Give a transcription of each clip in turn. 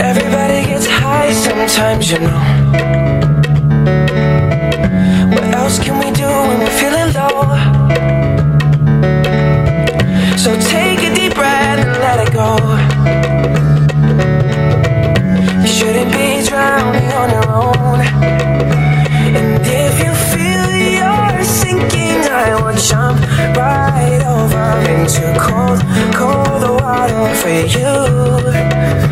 Everybody gets high sometimes, you know. What else can we do when we're feeling low? So take a deep breath and let it go. You shouldn't be drowning on your own. And if you feel you're sinking, I will jump right over into cold, cold water for you.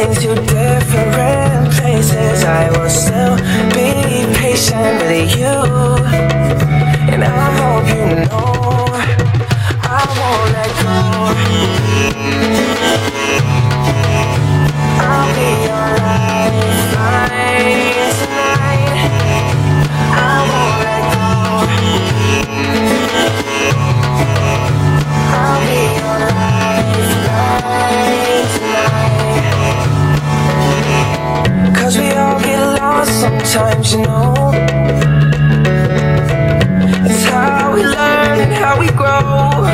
Take into different places, I will still be patient with you. Sometimes, you know. It's how we learn and how we grow.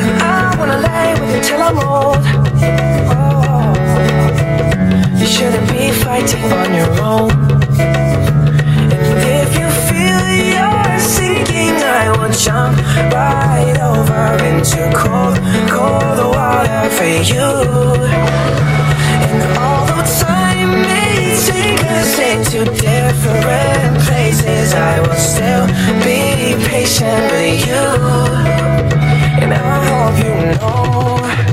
And I wanna lay with you till I'm old. Oh, you shouldn't be fighting on your own. And if you feel you're sinking, I will jump right over into cold, cold water for you. And although time may take into different places, I will still be patient with you. And I hope you know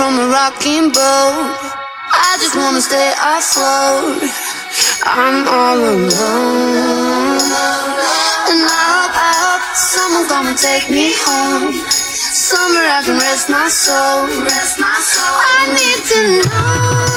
from a rocking boat. I just wanna stay afloat. I'm all alone. And I hope, I hope someone and take me home. Somewhere I can rest my soul. Rest my soul. I need to know.